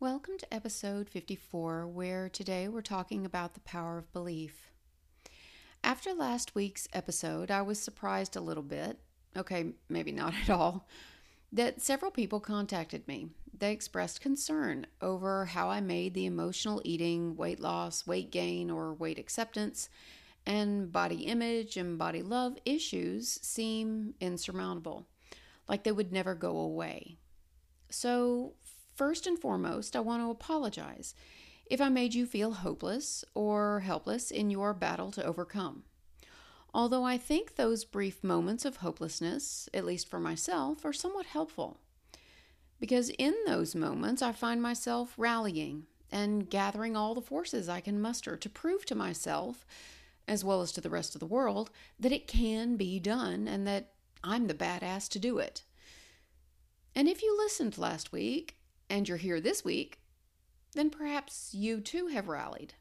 Welcome to episode 54, where today we're talking about the power of belief. After last week's episode, I was surprised a little bit, okay, maybe not at all, that several people contacted me. They expressed concern over how I made the emotional eating, weight loss, weight gain, or weight acceptance and body image and body love issues seem insurmountable, like they would never go away. So, first and foremost, I want to apologize if I made you feel hopeless or helpless in your battle to overcome. Although I think those brief moments of hopelessness, at least for myself, are somewhat helpful. Because in those moments, I find myself rallying and gathering all the forces I can muster to prove to myself as well as to the rest of the world, that it can be done and that I'm the badass to do it. And if you listened last week and you're here this week, then perhaps you too have rallied,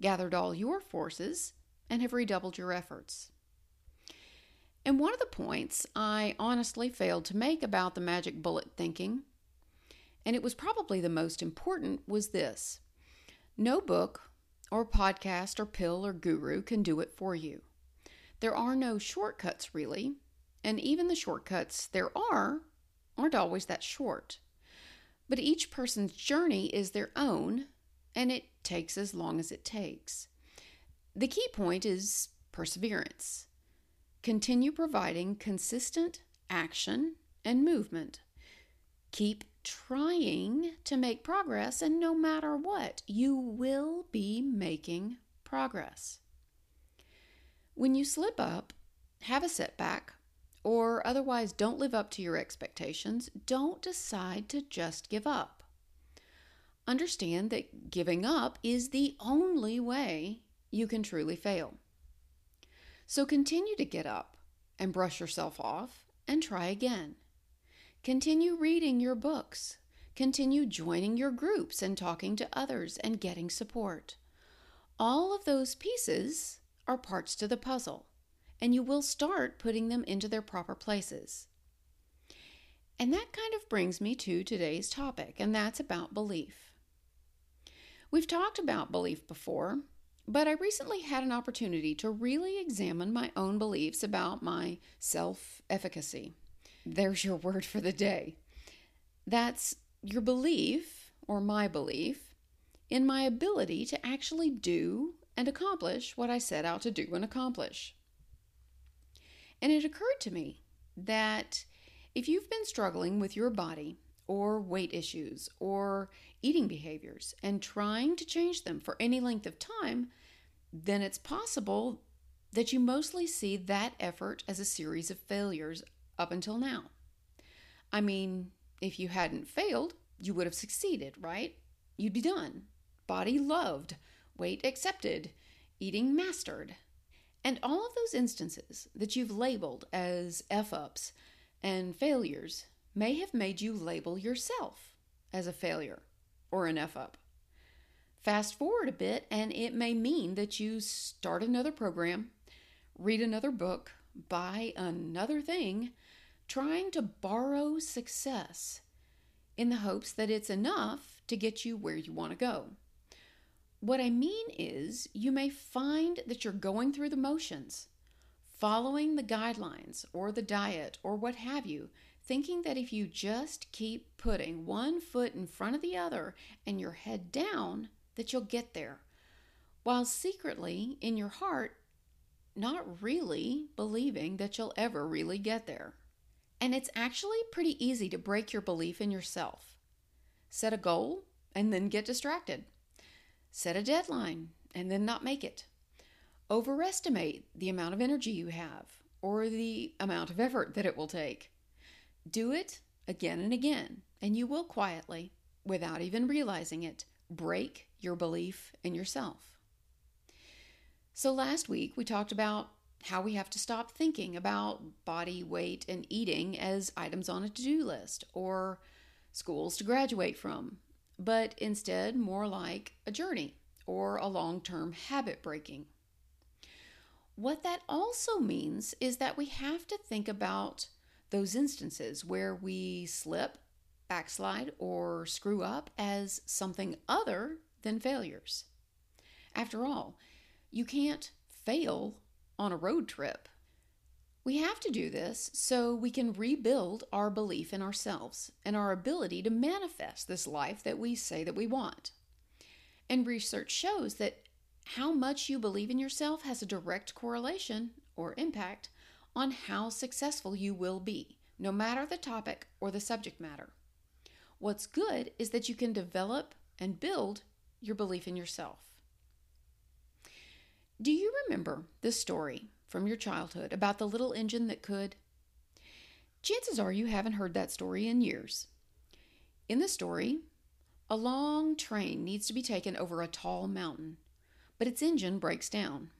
gathered all your forces, and have redoubled your efforts. And one of the points I honestly failed to make about the magic bullet thinking, and it was probably the most important, was this no book or podcast or pill or guru can do it for you. There are no shortcuts, really, and even the shortcuts there are aren't always that short. But each person's journey is their own, and it takes as long as it takes. The key point is perseverance. Continue providing consistent action and movement. Keep trying to make progress, and no matter what, you will be making progress. When you slip up, have a setback, or otherwise don't live up to your expectations, don't decide to just give up. Understand that giving up is the only way you can truly fail. So continue to get up and brush yourself off and try again. Continue reading your books. Continue joining your groups and talking to others and getting support. All of those pieces are parts to the puzzle, and you will start putting them into their proper places. And that kind of brings me to today's topic, and that's about belief. We've talked about belief before, but I recently had an opportunity to really examine my own beliefs about my self efficacy. There's your word for the day. That's your belief, or my belief, in my ability to actually do and accomplish what I set out to do and accomplish. And it occurred to me that if you've been struggling with your body or weight issues or eating behaviors and trying to change them for any length of time, then it's possible that you mostly see that effort as a series of failures up until now. I mean, if you hadn't failed, you would have succeeded, right? You'd be done. Body loved, weight accepted, eating mastered. And all of those instances that you've labeled as F ups and failures may have made you label yourself as a failure or an F up. Fast forward a bit, and it may mean that you start another program, read another book, buy another thing, trying to borrow success in the hopes that it's enough to get you where you want to go. What I mean is, you may find that you're going through the motions, following the guidelines or the diet or what have you, thinking that if you just keep putting one foot in front of the other and your head down, that you'll get there. While secretly, in your heart, not really believing that you'll ever really get there. And it's actually pretty easy to break your belief in yourself. Set a goal and then get distracted. Set a deadline and then not make it. Overestimate the amount of energy you have or the amount of effort that it will take. Do it again and again, and you will quietly, without even realizing it, break your belief in yourself. So, last week we talked about how we have to stop thinking about body, weight, and eating as items on a to do list or schools to graduate from, but instead more like a journey or a long term habit breaking. What that also means is that we have to think about those instances where we slip, backslide, or screw up as something other than failures. After all, you can't fail on a road trip. We have to do this so we can rebuild our belief in ourselves and our ability to manifest this life that we say that we want. And research shows that how much you believe in yourself has a direct correlation or impact on how successful you will be, no matter the topic or the subject matter. What's good is that you can develop and build your belief in yourself. Do you remember the story from your childhood about the little engine that could? Chances are you haven't heard that story in years. In the story, a long train needs to be taken over a tall mountain, but its engine breaks down.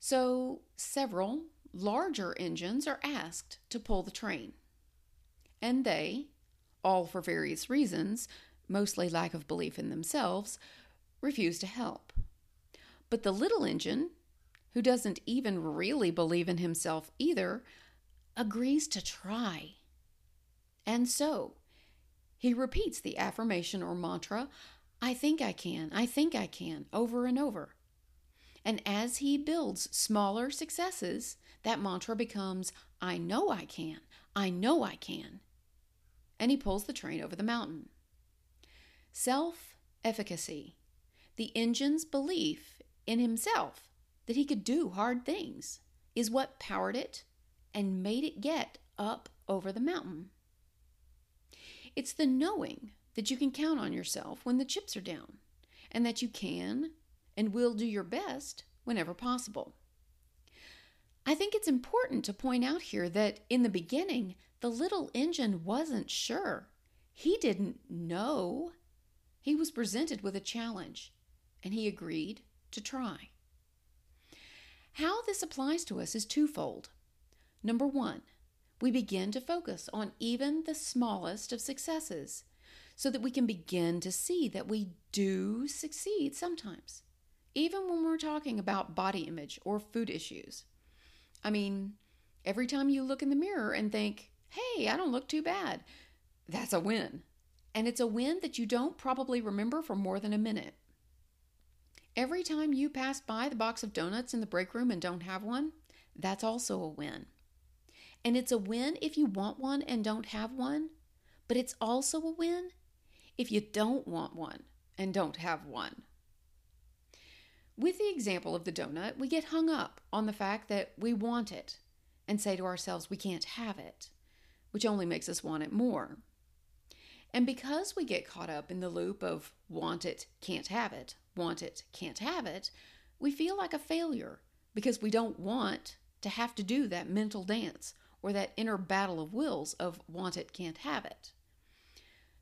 So, several larger engines are asked to pull the train. And they, all for various reasons, mostly lack of belief in themselves, refuse to help. But the little engine, who doesn't even really believe in himself either, agrees to try. And so, he repeats the affirmation or mantra, I think I can, I think I can, over and over. And as he builds smaller successes, that mantra becomes, I know I can, I know I can. And he pulls the train over the mountain. Self efficacy, the engine's belief in himself that he could do hard things is what powered it and made it get up over the mountain. It's the knowing that you can count on yourself when the chips are down and that you can and will do your best whenever possible. I think it's important to point out here that in the beginning, the little engine wasn't sure. He didn't know. He was presented with a challenge and he agreed to try. How this applies to us is twofold. Number one, we begin to focus on even the smallest of successes so that we can begin to see that we do succeed sometimes, even when we're talking about body image or food issues. I mean, every time you look in the mirror and think, hey, I don't look too bad, that's a win. And it's a win that you don't probably remember for more than a minute. Every time you pass by the box of donuts in the break room and don't have one, that's also a win. And it's a win if you want one and don't have one, but it's also a win if you don't want one and don't have one. With the example of the donut, we get hung up on the fact that we want it and say to ourselves we can't have it, which only makes us want it more. And because we get caught up in the loop of want it, can't have it, want it, can't have it, we feel like a failure because we don't want to have to do that mental dance or that inner battle of wills of want it, can't have it.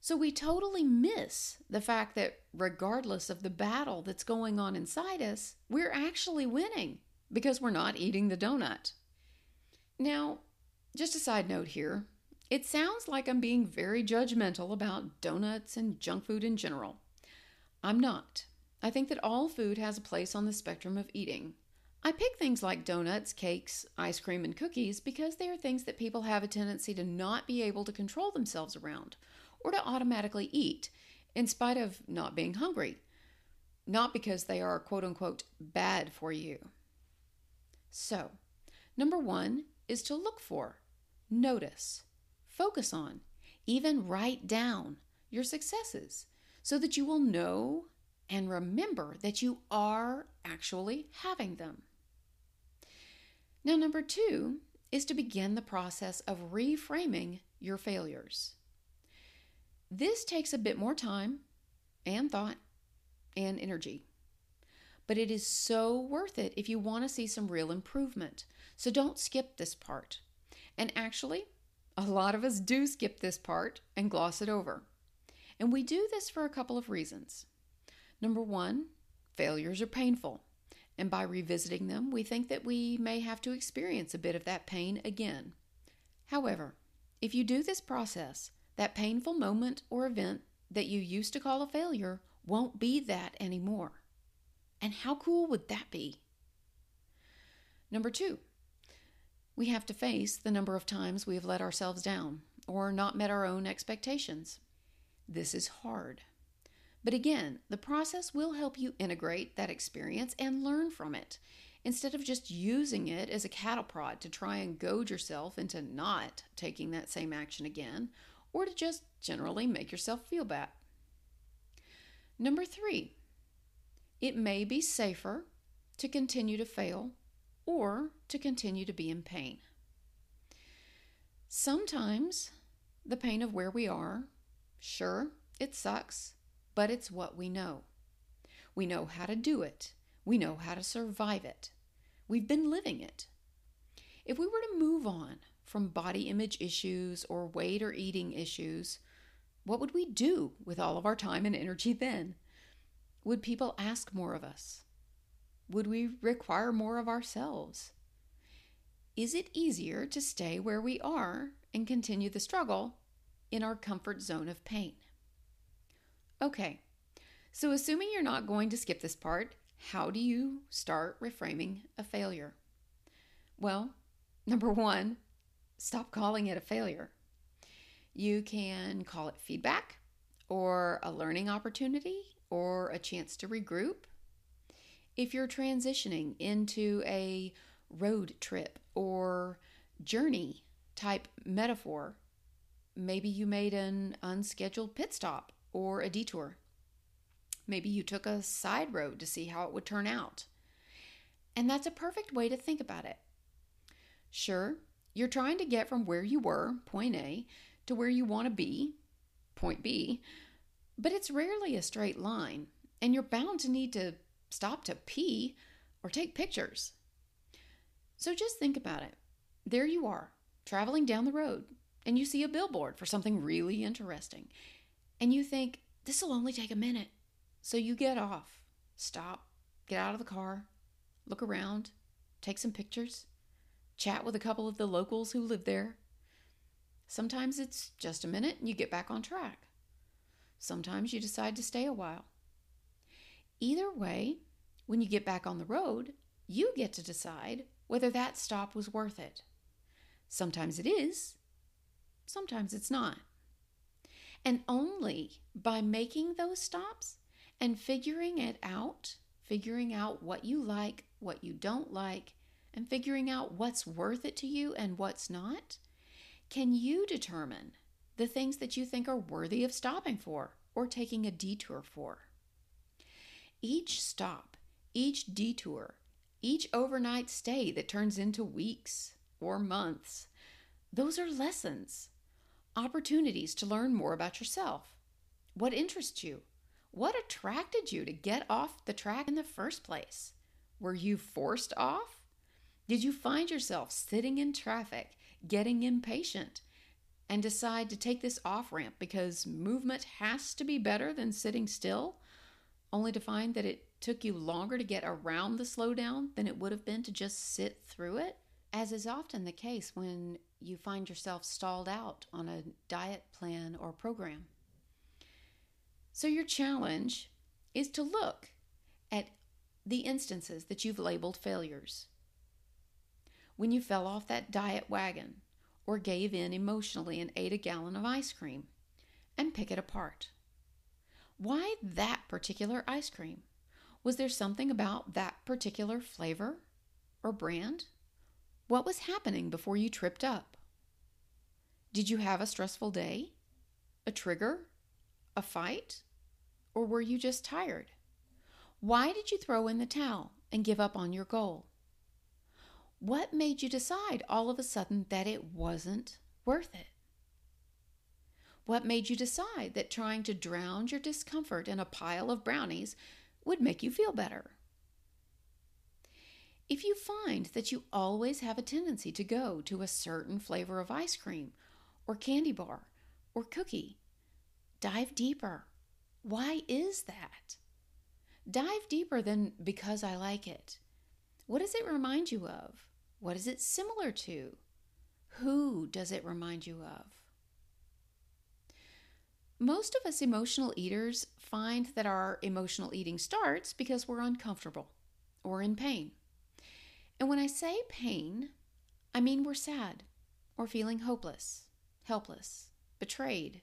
So we totally miss the fact that regardless of the battle that's going on inside us, we're actually winning because we're not eating the donut. Now, just a side note here it sounds like I'm being very judgmental about donuts and junk food in general. I'm not. I think that all food has a place on the spectrum of eating. I pick things like donuts, cakes, ice cream, and cookies because they are things that people have a tendency to not be able to control themselves around or to automatically eat in spite of not being hungry, not because they are quote unquote bad for you. So, number one is to look for, notice, focus on, even write down your successes so that you will know and remember that you are actually having them. Now, number two is to begin the process of reframing your failures. This takes a bit more time and thought and energy, but it is so worth it if you want to see some real improvement. So don't skip this part. And actually, A lot of us do skip this part and gloss it over. And we do this for a couple of reasons. Number one, failures are painful. And by revisiting them, we think that we may have to experience a bit of that pain again. However, if you do this process, that painful moment or event that you used to call a failure won't be that anymore. And how cool would that be? Number two, we have to face the number of times we have let ourselves down or not met our own expectations. This is hard. But again, the process will help you integrate that experience and learn from it instead of just using it as a cattle prod to try and goad yourself into not taking that same action again or to just generally make yourself feel bad. Number three, it may be safer to continue to fail or to continue to be in pain. Sometimes the pain of where we are, sure, it sucks, but it's what we know. We know how to do it, we know how to survive it. We've been living it. If we were to move on from body image issues or weight or eating issues, what would we do with all of our time and energy then? Would people ask more of us? Would we require more of ourselves? Is it easier to stay where we are and continue the struggle in our comfort zone of pain? Okay, so assuming you're not going to skip this part, how do you start reframing a failure? Well, number one, stop calling it a failure. You can call it feedback or a learning opportunity or a chance to regroup. If you're transitioning into a road trip or journey type metaphor, maybe you made an unscheduled pit stop or a detour. Maybe you took a side road to see how it would turn out. And that's a perfect way to think about it. Sure, you're trying to get from where you were, point A, to where you want to be, point B, but it's rarely a straight line, and you're bound to need to stop to pee or take pictures. So just think about it. There you are, traveling down the road, and you see a billboard for something really interesting. And you think, this will only take a minute. So you get off, stop, get out of the car, look around, take some pictures, chat with a couple of the locals who live there. Sometimes it's just a minute and you get back on track. Sometimes you decide to stay a while. Either way, when you get back on the road, you get to decide whether that stop was worth it. Sometimes it is, sometimes it's not. And only by making those stops and figuring it out, figuring out what you like, what you don't like, and figuring out what's worth it to you and what's not, can you determine the things that you think are worthy of stopping for or taking a detour for. Each stop, each detour, each overnight stay that turns into weeks or months, those are lessons, opportunities to learn more about yourself. What interests you? What attracted you to get off the track in the first place? Were you forced off? Did you find yourself sitting in traffic, getting impatient, and decide to take this off ramp because movement has to be better than sitting still, only to find that it took you longer to get around the slowdown than it would have been to just sit through it, as is often the case when you find yourself stalled out on a diet plan or program. So, your challenge is to look at the instances that you've labeled failures. When you fell off that diet wagon, or gave in emotionally and ate a gallon of ice cream and pick it apart. Why that particular ice cream? Was there something about that particular flavor or brand? What was happening before you tripped up? Did you have a stressful day? A trigger? A fight? Or were you just tired? Why did you throw in the towel and give up on your goal? What made you decide all of a sudden that it wasn't worth it? What made you decide that trying to drown your discomfort in a pile of brownies would make you feel better? If you find that you always have a tendency to go to a certain flavor of ice cream or candy bar or cookie? Dive deeper. Why is that? Dive deeper than because I like it. What does it remind you of? What is it similar to? Who does it remind you of? Most of us emotional eaters find that our emotional eating starts because we're uncomfortable or in pain. And when I say pain, I mean we're sad or feeling hopeless, helpless, betrayed,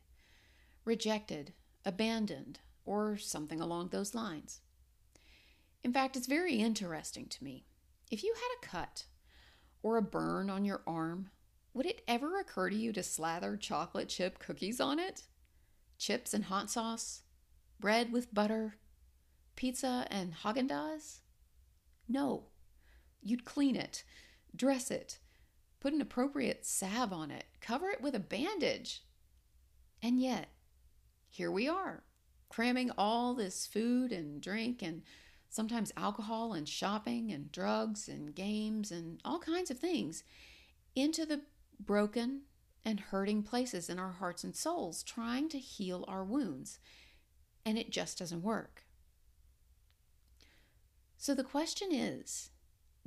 rejected, abandoned, or something along those lines. In fact, it's very interesting to me. If you had a cut or a burn on your arm, would it ever occur to you to slather chocolate chip cookies on it? Chips and hot sauce? Bread with butter? Pizza and Haagen Dazs? No. You'd clean it, dress it, put an appropriate salve on it, cover it with a bandage. And yet, here we are, cramming all this food and drink and sometimes alcohol and shopping and drugs and games and all kinds of things into the broken and hurting places in our hearts and souls, trying to heal our wounds. And it just doesn't work. So the question is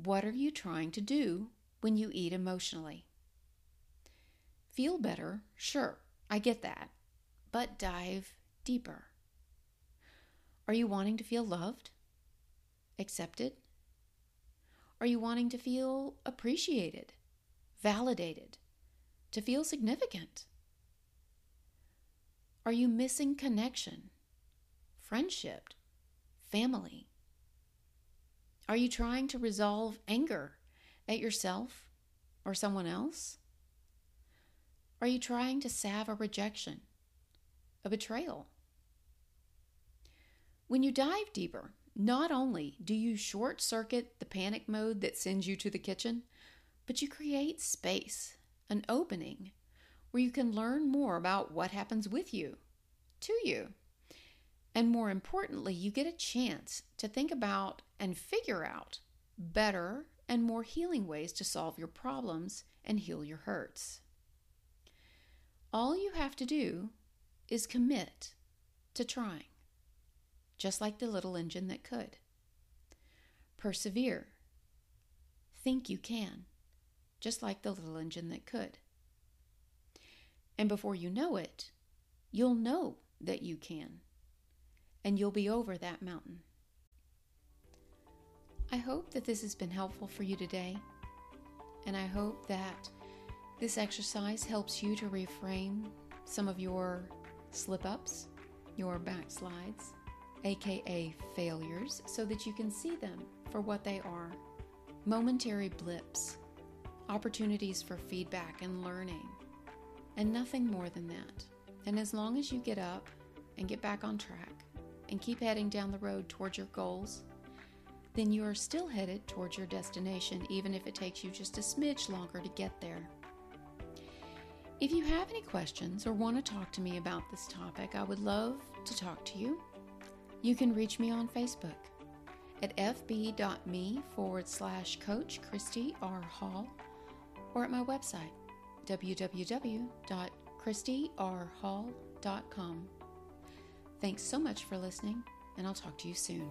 what are you trying to do when you eat emotionally? Feel better, sure, I get that, but dive deeper. Are you wanting to feel loved? accepted? Are you wanting to feel appreciated, validated, to feel significant? Are you missing connection, friendship, family? Are you trying to resolve anger at yourself or someone else? Are you trying to salve a rejection, a betrayal? When you dive deeper not only do you short circuit the panic mode that sends you to the kitchen, but you create space, an opening, where you can learn more about what happens with you, to you. And more importantly, you get a chance to think about and figure out better and more healing ways to solve your problems and heal your hurts. All you have to do is commit to trying just like the little engine that could. Persevere. Think you can, just like the little engine that could. And before you know it, you'll know that you can, and you'll be over that mountain. I hope that this has been helpful for you today, and I hope that this exercise helps you to reframe some of your slip ups, your backslides, aka failures, so that you can see them for what they are momentary blips, opportunities for feedback and learning, and nothing more than that. And as long as you get up and get back on track and keep heading down the road towards your goals, then you are still headed towards your destination, even if it takes you just a smidge longer to get there. If you have any questions or want to talk to me about this topic, I would love to talk to you. You can reach me on Facebook at fb.me forward slash coach Christy R. Hall or at my website www.christyrhall.com. Thanks so much for listening, and I'll talk to you soon.